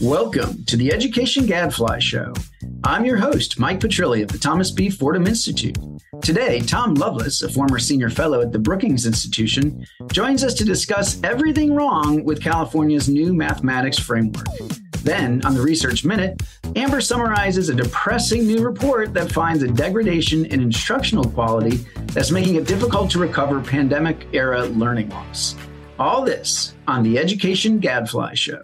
Welcome to the Education Gadfly Show. I'm your host, Mike Petrilli of the Thomas B. Fordham Institute. Today, Tom Loveless, a former senior fellow at the Brookings Institution, joins us to discuss everything wrong with California's new mathematics framework. Then, on the Research Minute, Amber summarizes a depressing new report that finds a degradation in instructional quality that's making it difficult to recover pandemic era learning loss. All this on the Education Gadfly Show.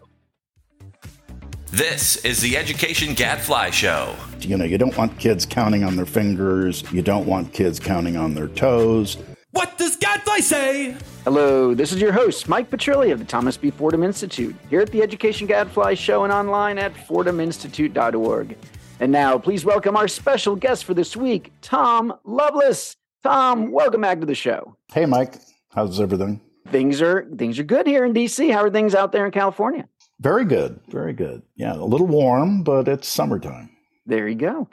This is the Education Gadfly Show. You know, you don't want kids counting on their fingers. You don't want kids counting on their toes. What does Gadfly say? Hello, this is your host, Mike Petrilli of the Thomas B. Fordham Institute, here at the Education Gadfly Show and online at fordhaminstitute.org. And now, please welcome our special guest for this week, Tom Loveless. Tom, welcome back to the show. Hey, Mike. How's everything? Things are things are good here in DC. How are things out there in California? Very good. Very good. Yeah, a little warm, but it's summertime. There you go.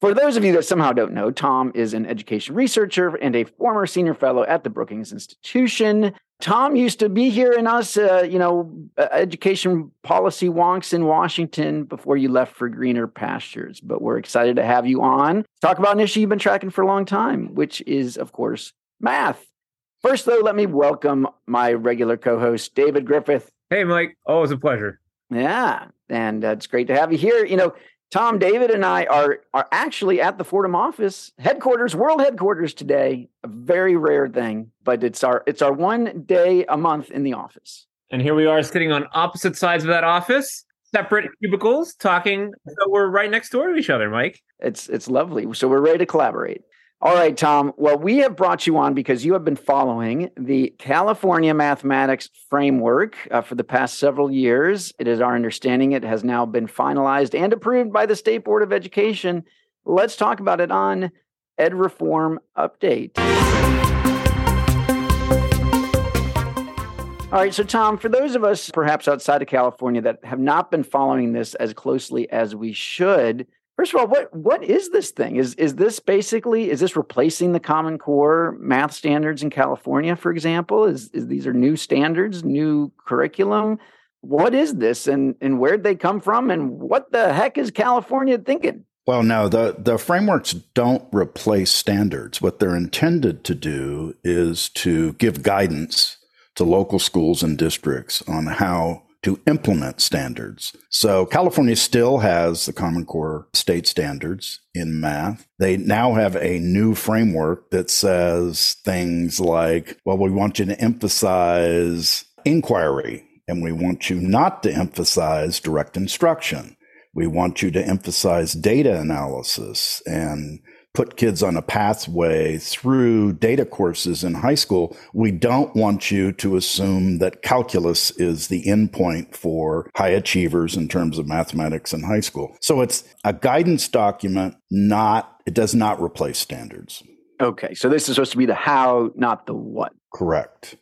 For those of you that somehow don't know, Tom is an education researcher and a former senior fellow at the Brookings Institution. Tom used to be here in us, uh, you know, uh, education policy wonks in Washington before you left for greener pastures. But we're excited to have you on. Talk about an issue you've been tracking for a long time, which is, of course, math. First, though, let me welcome my regular co host, David Griffith. Hey, Mike. Always a pleasure. Yeah, and uh, it's great to have you here. You know, Tom, David, and I are are actually at the Fordham office headquarters, world headquarters today. A very rare thing, but it's our it's our one day a month in the office. And here we are sitting on opposite sides of that office, separate cubicles, talking. So we're right next door to each other, Mike. It's it's lovely. So we're ready to collaborate. All right, Tom. Well, we have brought you on because you have been following the California Mathematics Framework uh, for the past several years. It is our understanding it has now been finalized and approved by the State Board of Education. Let's talk about it on Ed Reform Update. All right, so Tom, for those of us perhaps outside of California that have not been following this as closely as we should, First of all, what what is this thing? Is is this basically is this replacing the Common Core math standards in California, for example? Is is these are new standards, new curriculum? What is this, and and where'd they come from, and what the heck is California thinking? Well, no, the, the frameworks don't replace standards. What they're intended to do is to give guidance to local schools and districts on how to implement standards. So California still has the Common Core state standards in math. They now have a new framework that says things like, well, we want you to emphasize inquiry and we want you not to emphasize direct instruction. We want you to emphasize data analysis and put kids on a pathway through data courses in high school, we don't want you to assume that calculus is the endpoint for high achievers in terms of mathematics in high school. So it's a guidance document, not, it does not replace standards. Okay. So this is supposed to be the how, not the what. Correct.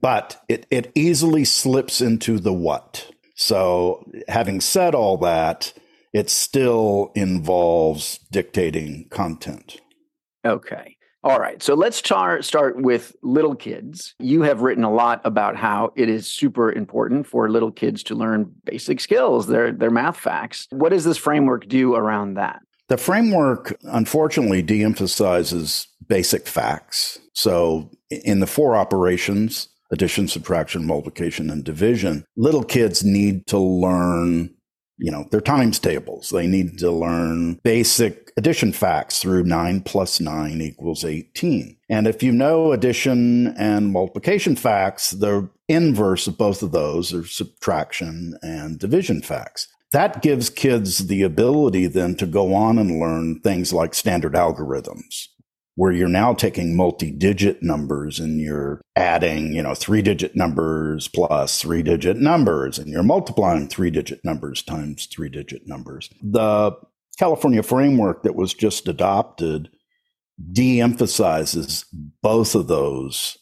But it, it easily slips into the what. So having said all that, it still involves dictating content. Okay. All right. So let's tar- start with little kids. You have written a lot about how it is super important for little kids to learn basic skills, their, their math facts. What does this framework do around that? The framework, unfortunately, de emphasizes basic facts. So in the four operations, addition, subtraction, multiplication, and division, little kids need to learn you know, their times tables. They need to learn basic addition facts through 9 plus 9 equals 18. And if you know addition and multiplication facts, the inverse of both of those are subtraction and division facts. That gives kids the ability then to go on and learn things like standard algorithms, where you're now taking multi-digit numbers and you're adding, you know, three-digit numbers plus three-digit numbers and you're multiplying three-digit numbers times three-digit numbers. The California framework that was just adopted de-emphasizes both of those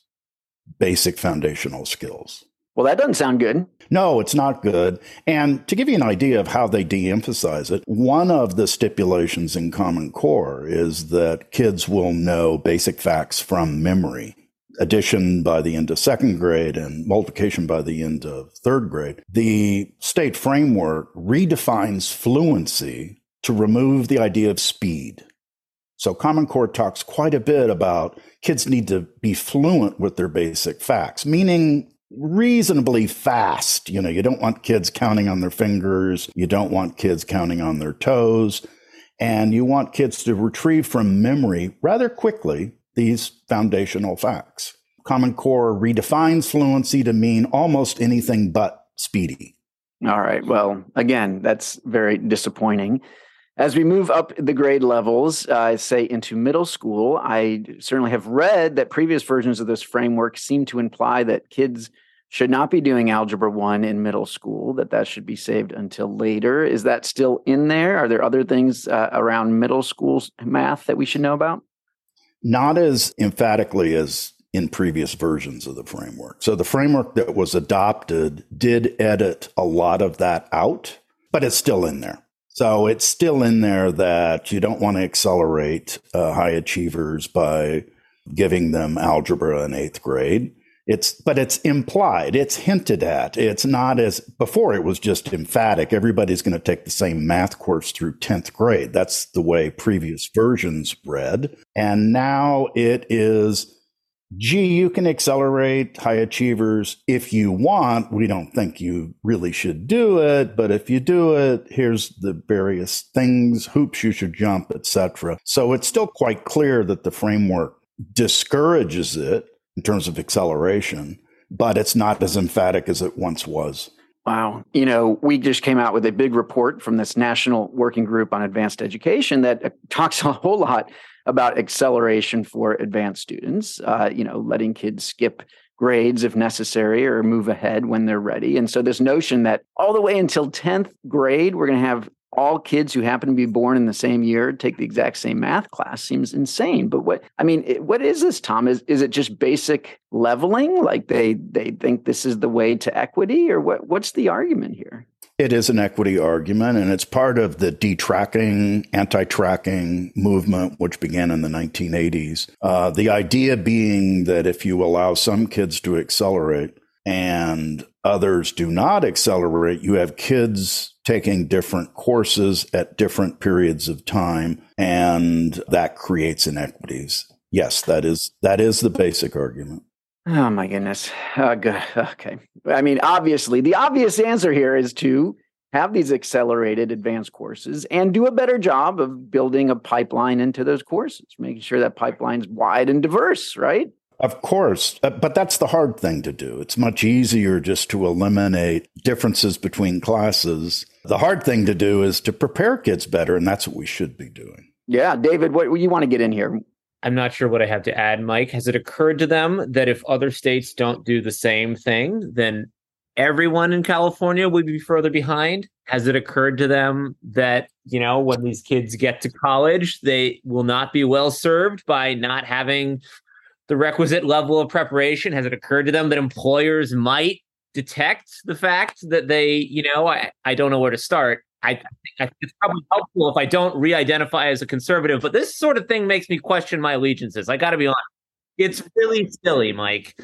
basic foundational skills. Well, that doesn't sound good. No, it's not good. And to give you an idea of how they de emphasize it, one of the stipulations in Common Core is that kids will know basic facts from memory. addition by the end of second grade and multiplication by the end of third grade. The state framework redefines fluency to remove the idea of speed. So Common Core talks quite a bit about kids need to be fluent with their basic facts, meaning reasonably fast. You know, you don't want kids counting on their fingers. You don't want kids counting on their toes. And you want kids to retrieve from memory rather quickly these foundational facts. Common Core redefines fluency to mean almost anything but speedy. All right. Well, again, that's very disappointing. As we move up the grade levels, uh, say into middle school, I certainly have read that previous versions of this framework seem to imply that kids should not be doing algebra 1 in middle school that that should be saved until later. Is that still in there? Are there other things uh, around middle school math that we should know about? Not as emphatically as in previous versions of the framework. So the framework that was adopted did edit a lot of that out but it's still in there so it's still in there that you don't want to accelerate uh, high achievers by giving them algebra in eighth grade it's, but it's implied. It's hinted at. It's not as before. It was just emphatic. Everybody's going to take the same math course through 10th grade. That's the way previous versions read. And now it is, gee, you can accelerate high achievers if you want. We don't think you really should do it, but if you do it, here's the various things, hoops you should jump, etc. So it's still quite clear that the framework discourages it in terms of acceleration, but it's not as emphatic as it once was. Wow. You know, we just came out with a big report from this National Working Group on Advanced Education that talks a whole lot about acceleration for advanced students, uh, you know, letting kids skip grades if necessary or move ahead when they're ready. And so, this notion that all the way until 10th grade, we're going to have all kids who happen to be born in the same year take the exact same math class seems insane. But what i mean what is this tom? Is is it just basic leveling? Like they they think this is the way to equity? Or what what's the argument here it is an equity argument, and it's part of the detracking, anti tracking movement, which began in the 1980s. Uh, the idea being that if you allow some kids to accelerate and others do not accelerate, you have kids taking different courses at different periods of time, and that creates inequities. Yes, that is that is the basic argument. Oh my goodness. Uh, good. Okay. I mean, obviously, the obvious answer here is to have these accelerated advanced courses and do a better job of building a pipeline into those courses, making sure that pipeline's wide and diverse, right? Of course, uh, but that's the hard thing to do. It's much easier just to eliminate differences between classes. The hard thing to do is to prepare kids better, and that's what we should be doing. Yeah, David, what you want to get in here? I'm not sure what I have to add, Mike. Has it occurred to them that if other states don't do the same thing, then everyone in California would be further behind? Has it occurred to them that, you know, when these kids get to college, they will not be well served by not having the requisite level of preparation? Has it occurred to them that employers might detect the fact that they, you know, I, I don't know where to start. I, I think it's probably helpful if I don't re-identify as a conservative, but this sort of thing makes me question my allegiances. I got to be honest; it's really silly, Mike.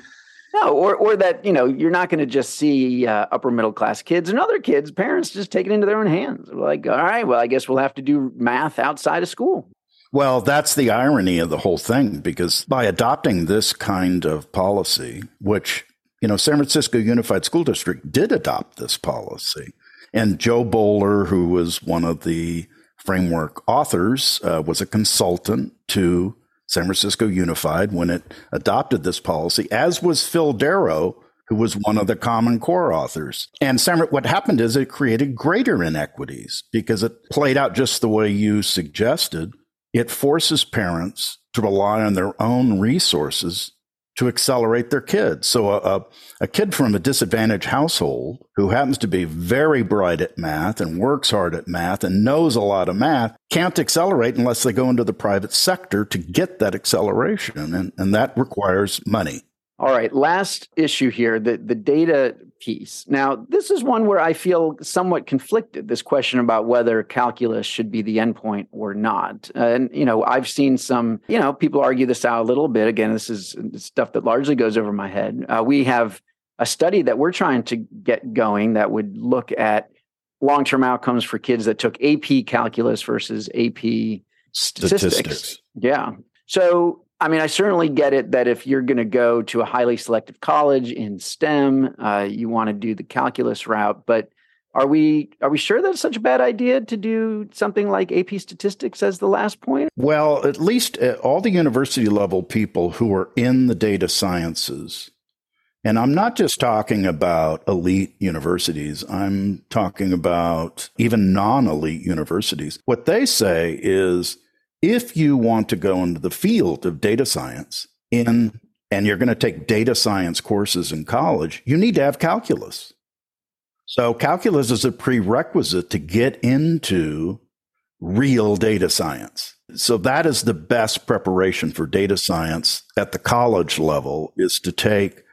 No, or or that you know you're not going to just see uh, upper middle class kids and other kids, parents just take it into their own hands. Like, all right, well, I guess we'll have to do math outside of school. Well, that's the irony of the whole thing because by adopting this kind of policy, which, you know, San Francisco Unified School District did adopt this policy. And Jo Boaler, who was one of the framework authors, uh, was a consultant to San Francisco Unified when it adopted this policy, as was Phil Daro, who was one of the Common Core authors. And San, what happened is it created greater inequities because it played out just the way you suggested it forces parents to rely on their own resources to accelerate their kids. So a, a, kid from a disadvantaged household who happens to be very bright at math and works hard at math and knows a lot of math can't accelerate unless they go into the private sector to get that acceleration. And, and that requires money. All right. Last issue here. The, the data piece. Now, this is one where I feel somewhat conflicted this question about whether calculus should be the endpoint or not. And, you know, I've seen some, you know, people argue this out a little bit. Again, this is stuff that largely goes over my head. Uh, we have a study that we're trying to get going that would look at long term outcomes for kids that took AP calculus versus AP statistics. statistics. Yeah. So I mean, I certainly get it that if you're going to go to a highly selective college in STEM, uh, you want to do the calculus route. But are we are we sure that's such a bad idea to do something like AP statistics as the last point? Well, at least uh, all the university level people who are in the data sciences, and I'm not just talking about elite universities. I'm talking about even non elite universities. What they say is if you want to go into the field of data science in and you're going to take data science courses in college, you need to have calculus. So calculus is a prerequisite to get into real data science. So that is the best preparation for data science at the college level is to take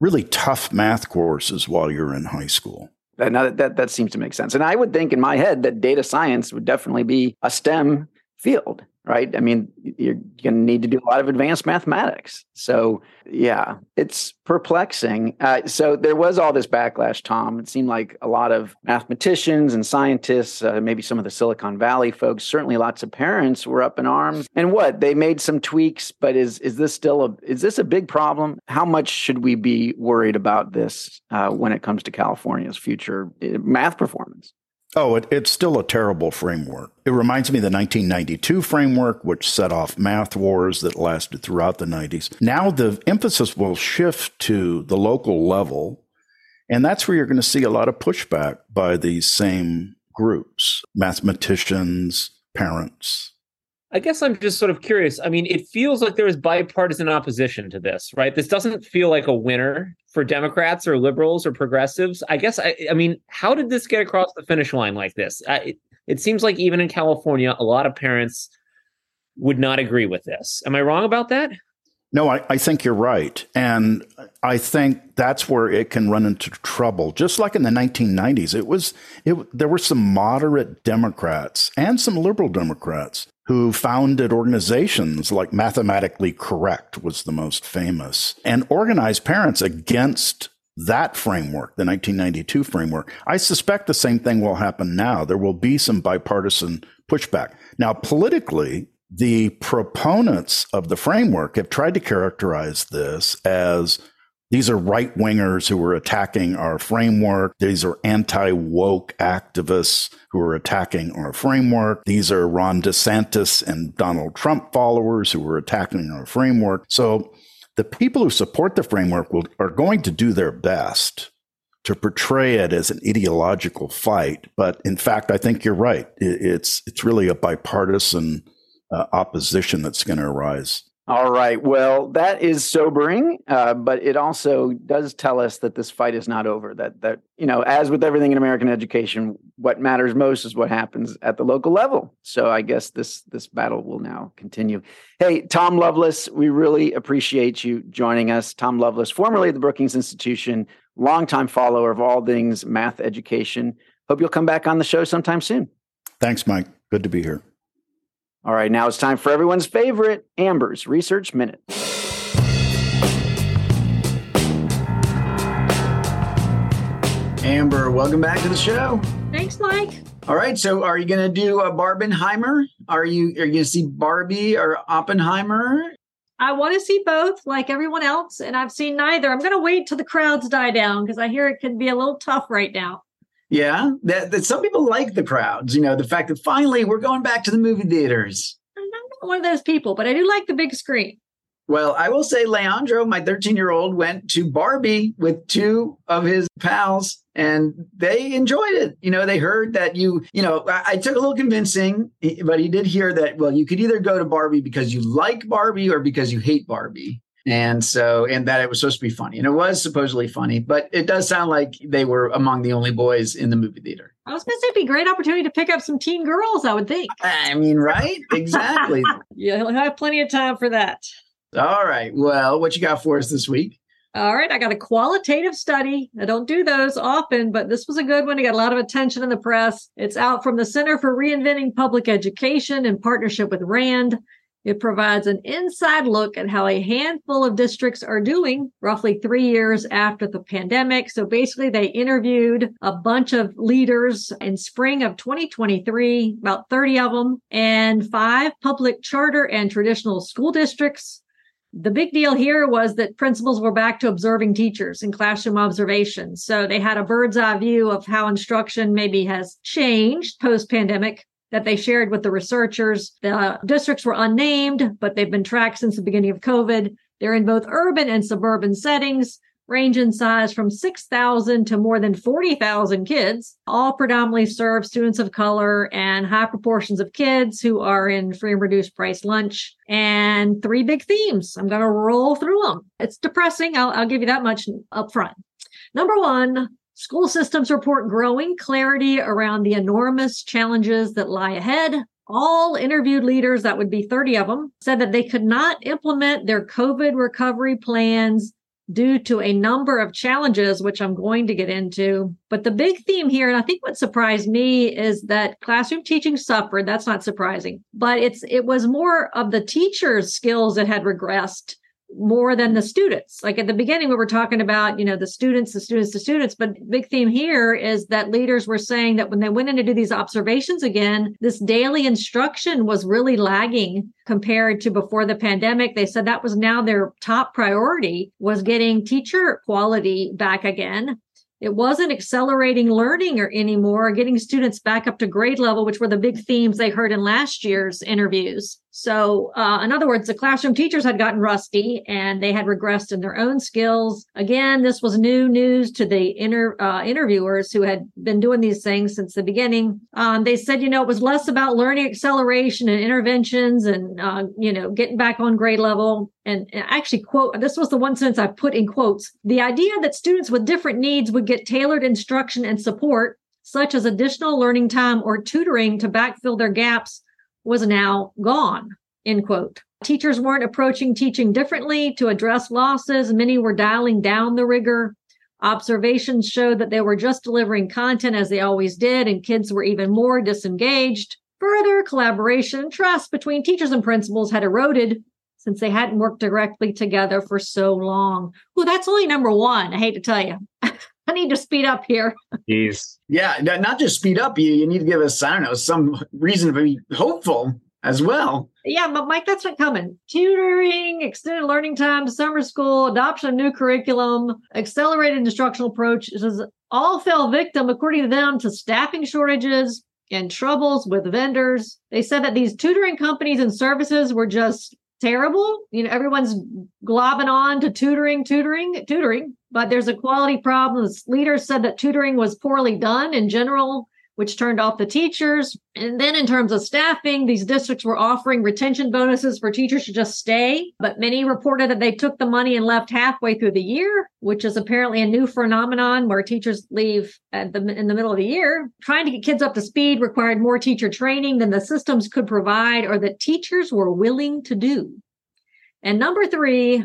really tough math courses while you're in high school. That, that, that seems to make sense. And I would think in my head that data science would definitely be a STEM field right? I mean, you're going to need to do a lot of advanced mathematics. So, yeah, it's perplexing. Uh, so, there was all this backlash, Tom. It seemed like a lot of mathematicians and scientists, uh, maybe some of the Silicon Valley folks, certainly lots of parents were up in arms. And what? They made some tweaks, but is is this still a is this a big problem? How much should we be worried about this uh, when it comes to California's future uh, math performance? Oh, it, it's still a terrible framework. It reminds me of the 1992 framework, which set off math wars that lasted throughout the 90s. Now the emphasis will shift to the local level, and that's where you're going to see a lot of pushback by these same groups mathematicians, parents, I guess I'm just sort of curious. I mean, it feels like there is bipartisan opposition to this, right? This doesn't feel like a winner for Democrats or liberals or progressives. I guess I, I mean, how did this get across the finish line like this? I, it, it seems like even in California, a lot of parents would not agree with this. Am I wrong about that? No, I, I, think you're right. And I think that's where it can run into trouble. Just like in the 1990s, it was, it, there were some moderate Democrats and some liberal Democrats who founded organizations like Mathematically Correct was the most famous and organized parents against that framework, the 1992 framework. I suspect the same thing will happen now. There will be some bipartisan pushback. Now, politically, the proponents of the framework have tried to characterize this as these are right wingers who are attacking our framework. These are anti woke activists who are attacking our framework. These are Ron DeSantis and Donald Trump followers who are attacking our framework. So the people who support the framework will, are going to do their best to portray it as an ideological fight. But in fact, I think you're right. It's, it's really a bipartisan uh, opposition that's going to arise. All right. Well, that is sobering, uh, but it also does tell us that this fight is not over. That that you know, as with everything in American education, what matters most is what happens at the local level. So I guess this this battle will now continue. Hey, Tom Loveless, we really appreciate you joining us. Tom Loveless, formerly of the Brookings Institution, longtime follower of all things math education. Hope you'll come back on the show sometime soon. Thanks, Mike. Good to be here. All right, now it's time for everyone's favorite Amber's Research Minute. Amber, welcome back to the show. Thanks, Mike. All right, so are you going to do a Barbenheimer? Are you are you going to see Barbie or Oppenheimer? I want to see both, like everyone else, and I've seen neither. I'm going to wait till the crowds die down because I hear it can be a little tough right now. Yeah, that, that some people like the crowds. You know, the fact that finally we're going back to the movie theaters. I'm not one of those people, but I do like the big screen. Well, I will say, Leandro, my 13 year old, went to Barbie with two of his pals and they enjoyed it. You know, they heard that you, you know, I, I, took a little convincing, but he did hear that, well, you could either go to Barbie because you like Barbie or because you hate Barbie. And so, and that it was supposed to be funny. And it was supposedly funny, but it does sound like they were among the only boys in the movie theater. I was going to say, it'd be a great opportunity to pick up some teen girls, I would think. I mean, right? Exactly. yeah, he'll have plenty of time for that. All right. Well, what you got for us this week? All right, I got a qualitative study. I don't do those often, but this was a good one. It got a lot of attention in the press. It's out from the Center for Reinventing Public Education in partnership with RAND. It provides an inside look at how a handful of districts are doing roughly three years after the pandemic. So basically, they interviewed a bunch of leaders in spring of 2023, about 30 of them, and five public charter and traditional school districts. The big deal here was that principals were back to observing teachers in classroom observation. So they had a bird's eye view of how instruction maybe has changed post pandemic that they shared with the researchers. The districts were unnamed, but they've been tracked since the beginning of COVID. They're in both urban and suburban settings, range in size from 6,000 to more than 40,000 kids, all predominantly serve students of color and high proportions of kids who are in free and reduced price lunch. And three big themes. I'm going to roll through them. It's depressing. I'll, I'll give you that much up front. Number one, School systems report growing clarity around the enormous challenges that lie ahead. All interviewed leaders, that would be 30 of them, said that they could not implement their COVID recovery plans due to a number of challenges, which I'm going to get into. But the big theme here, and I think what surprised me is that classroom teaching suffered. That's not surprising, but it's it was more of the teachers' skills that had regressed more than the students. Like at the beginning, we were talking about, you know, the students, the students, the students. But big theme here is that leaders were saying that when they went in to do these observations again, this daily instruction was really lagging compared to before the pandemic. They said that was now their top priority was getting teacher quality back again. It wasn't accelerating learning or anymore, getting students back up to grade level, which were the big themes they heard in last year's interviews. So, uh, in other words, the classroom teachers had gotten rusty and they had regressed in their own skills. Again, this was new news to the inter, uh, interviewers who had been doing these things since the beginning. Um, they said, you know, it was less about learning acceleration and interventions and, uh, you know, getting back on grade level. And, and actually, quote, this was the one sentence I put in quotes. The idea that students with different needs would get tailored instruction and support, such as additional learning time or tutoring to backfill their gaps was now gone, end quote. Teachers weren't approaching teaching differently to address losses. Many were dialing down the rigor. Observations showed that they were just delivering content as they always did, and kids were even more disengaged. Further, collaboration and trust between teachers and principals had eroded since they hadn't worked directly together for so long. Well, that's only number one. I hate to tell you. I need to speed up here. Jeez. Yeah, not just speed up. You you need to give us I don't know some reason to be hopeful as well. Yeah, but Mike, that's not coming. Tutoring, extended learning time, summer school, adoption of new curriculum, accelerated instructional approaches all fell victim, according to them, to staffing shortages and troubles with vendors. They said that these tutoring companies and services were just terrible. You know, everyone's globbing on to tutoring, tutoring, tutoring, but there's a quality problem. Leaders said that tutoring was poorly done in general which turned off the teachers. And then in terms of staffing, these districts were offering retention bonuses for teachers to just stay. But many reported that they took the money and left halfway through the year, which is apparently a new phenomenon where teachers leave at the, in the middle of the year. Trying to get kids up to speed required more teacher training than the systems could provide or that teachers were willing to do. And number three,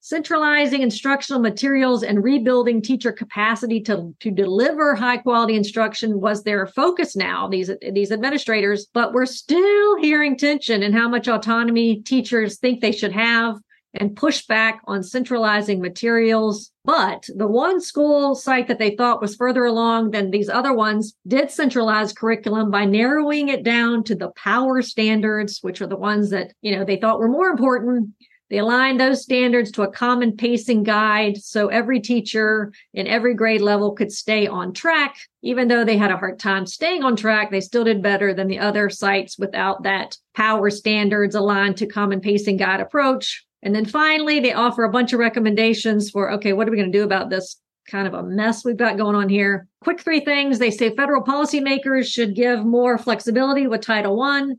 centralizing instructional materials and rebuilding teacher capacity to, to deliver high quality instruction was their focus now these these administrators but we're still hearing tension in how much autonomy teachers think they should have and push back on centralizing materials. But the one school site that they thought was further along than these other ones did centralize curriculum by narrowing it down to the power standards which are the ones that you know they thought were more important they aligned those standards to a common pacing guide so every teacher in every grade level could stay on track. Even though they had a hard time staying on track, they still did better than the other sites without that power standards aligned to common pacing guide approach. And then finally, they offer a bunch of recommendations for okay, what are we going to do about this kind of a mess we've got going on here? Quick three things. They say federal policymakers should give more flexibility with Title One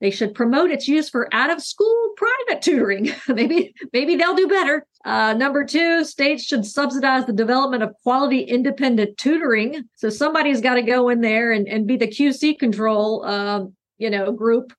they should promote its use for out of school private tutoring. maybe, maybe they'll do better. Uh, number two, states should subsidize the development of quality independent tutoring. So somebody's got to go in there and, and be the QC control, uh, you know, group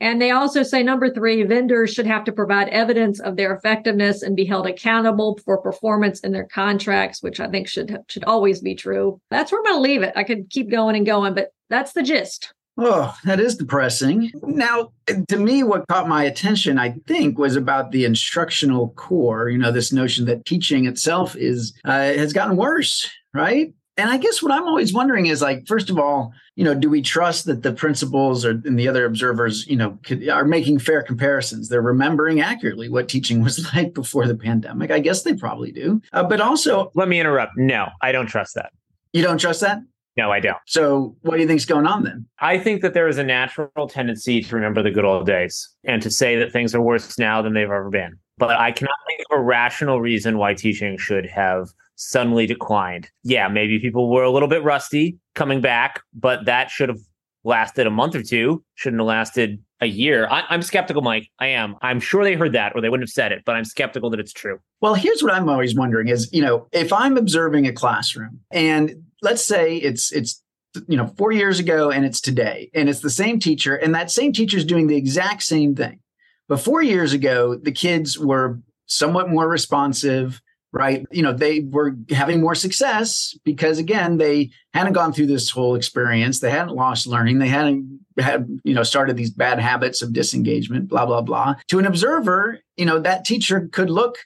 And they also say number three, vendors should have to provide evidence of their effectiveness and be held accountable for performance in their contracts, which I think should should always be true. That's where I'm going to leave it. I could keep going and going, but that's the gist. Oh, that is depressing. Now, to me, what caught my attention, I think, was about the instructional core. You know, this notion that teaching itself is uh, has gotten worse, right? And I guess what I'm always wondering is like, first of all, you know, do we trust that the principals or and the other observers, you know, could, are making fair comparisons? They're remembering accurately what teaching was like before the pandemic. I guess they probably do. Uh, but also, let me interrupt. No, I don't trust that. You don't trust that? No, I don't. So, what do you think's going on then? I think that there is a natural tendency to remember the good old days and to say that things are worse now than they've ever been. But I cannot think of a rational reason why teaching should have suddenly declined. Yeah, maybe people were a little bit rusty coming back, but that should have lasted a month or two, shouldn't have lasted a year. I, am skeptical, Mike. I am. I'm sure they heard that or they wouldn't have said it, but I'm skeptical that it's true. Well, here's what I'm always wondering is, you know, if I'm observing a classroom and let's say it's it's you know, 4 years ago and it's today and it's the same teacher and that same teacher is doing the exact same thing. But 4 years ago, the kids were somewhat more responsive, right? You know, they were having more success because again, they hadn't gone through this whole experience. They hadn't lost learning. They hadn't had, you know, started these bad habits of disengagement, blah, blah, blah. To an observer, you know, that teacher could look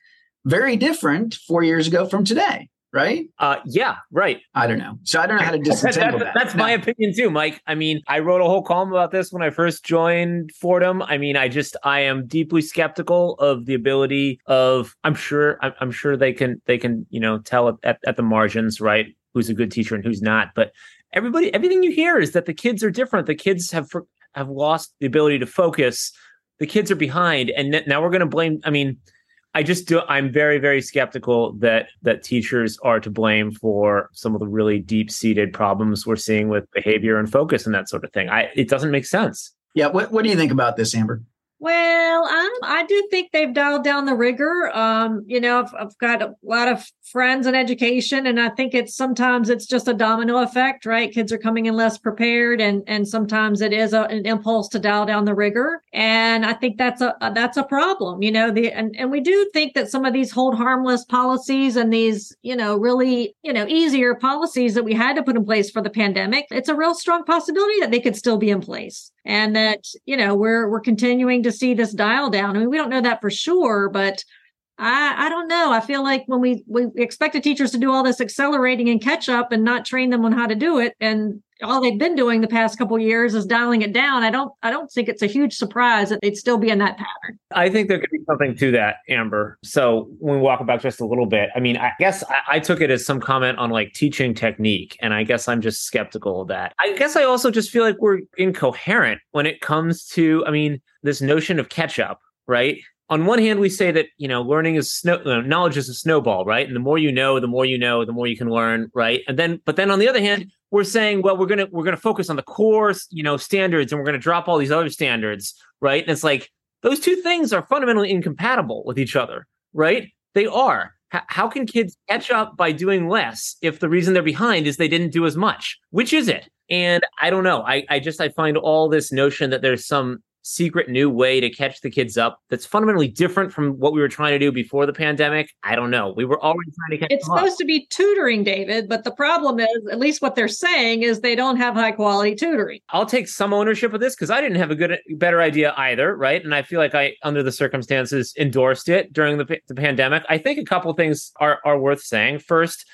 very different four years ago from today right? Uh, yeah, right. I don't know. So I don't know how to disentangle that. That's my opinion too, Mike. I mean, I wrote a whole column about this when I first joined Fordham. I mean, I just I am deeply skeptical of the ability of. I'm sure. I'm, I'm sure they can they can you know tell at, at the margins, right? Who's a good teacher and who's not, but. Everybody, everything you hear is that the kids are different. The kids have have lost the ability to focus. The kids are behind, and now we're going to blame. I mean, I just do. I'm very, very skeptical that that teachers are to blame for some of the really deep seated problems we're seeing with behavior and focus and that sort of thing. I it doesn't make sense. Yeah. What What do you think about this, Amber? Well, um, I do think they've dialed down the rigor. Um, you know, I've, I've, got a lot of friends in education, and I think it's sometimes it's just a domino effect, right? Kids are coming in less prepared, and and sometimes it is a, an impulse to dial down the rigor, and I think that's a, a that's a problem. You know, the and and we do think that some of these hold harmless policies and these you know really you know easier policies that we had to put in place for the pandemic, it's a real strong possibility that they could still be in place and that you know we're we're continuing to see this dial down. I mean, we don't know that for sure, but I I don't know. I feel like when we we expected teachers to do all this accelerating and catch up and not train them on how to do it, and all they've been doing the past couple years is dialing it down. I don't I don't think it's a huge surprise that they'd still be in that pattern. I think there could be something to that, Amber. So when we walk back just a little bit, I mean, I guess I, I, took it as some comment on like teaching technique, and I guess I'm just skeptical of that. I guess I also just feel like we're incoherent when it comes to, I mean, this notion of catch up, right? on one hand, we say that you know learning is snow, knowledge is a snowball, right? And the more you know, the more you know, the more you can learn, right? And then, but then on the other hand, we're saying, well, we're gonna we're gonna focus on the core, you know, standards, and we're gonna drop all these other standards, right? And it's like those two things are fundamentally incompatible with each other, right? They are. H- how can kids catch up by doing less if the reason they're behind is they didn't do as much? Which is it? And I don't know. I, I just I find all this notion that there's some secret new way to catch the kids up that's fundamentally different from what we were trying to do before the pandemic? I don't know. We were already trying to catch It's supposed up. to be tutoring, David, but the problem is, at least what they're saying is they don't have high quality tutoring. I'll take some ownership of this because I didn't have a good, better idea either, right? And I feel like I, under the circumstances, endorsed it during the, the pandemic. I think a couple things are are worth saying. First,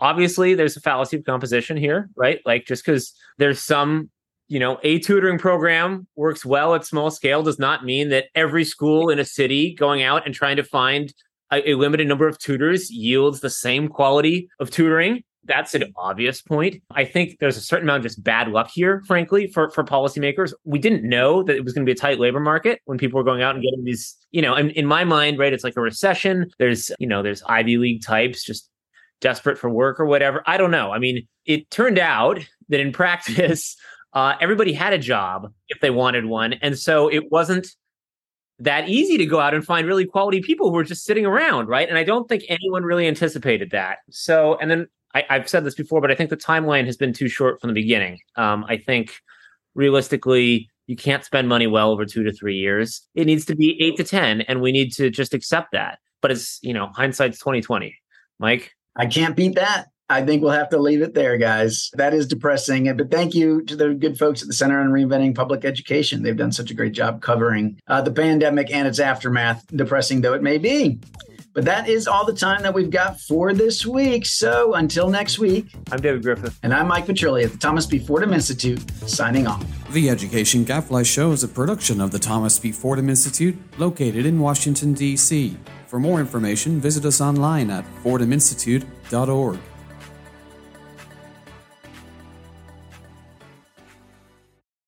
obviously there's a fallacy of composition here right like just because there's some you know, a tutoring program works well at small scale does not mean that every school in a city going out and trying to find a, a, limited number of tutors yields the same quality of tutoring. That's an obvious point. I think there's a certain amount of just bad luck here, frankly, for, for policymakers. We didn't know that it was going to be a tight labor market when people were going out and getting these, you know, in, in my mind, right, it's like a recession. There's, you know, there's Ivy League types just desperate for work or whatever. I don't know. I mean, it turned out that in practice, uh, everybody had a job if they wanted one. And so it wasn't that easy to go out and find really quality people who were just sitting around, right? And I don't think anyone really anticipated that. So, and then I, have said this before, but I think the timeline has been too short from the beginning. Um, I think realistically, You can't spend money well over two to three years. It needs to be eight to 10, and we need to just accept that. But it's, you know, hindsight's 2020. Mike? I can't beat that. I think we'll have to leave it there, guys. That is depressing. But thank you to the good folks at the Center on Reinventing Public Education. They've done such a great job covering uh, the pandemic and its aftermath, depressing though it may be. But that is all the time that we've got for this week. So until next week, I'm David Griffith. And I'm Mike Petrilli at the Thomas B. Fordham Institute, signing off. The Education Gadfly Show is a production of the Thomas B. Fordham Institute, located in Washington, D.C. For more information, visit us online at fordhaminstitute.org.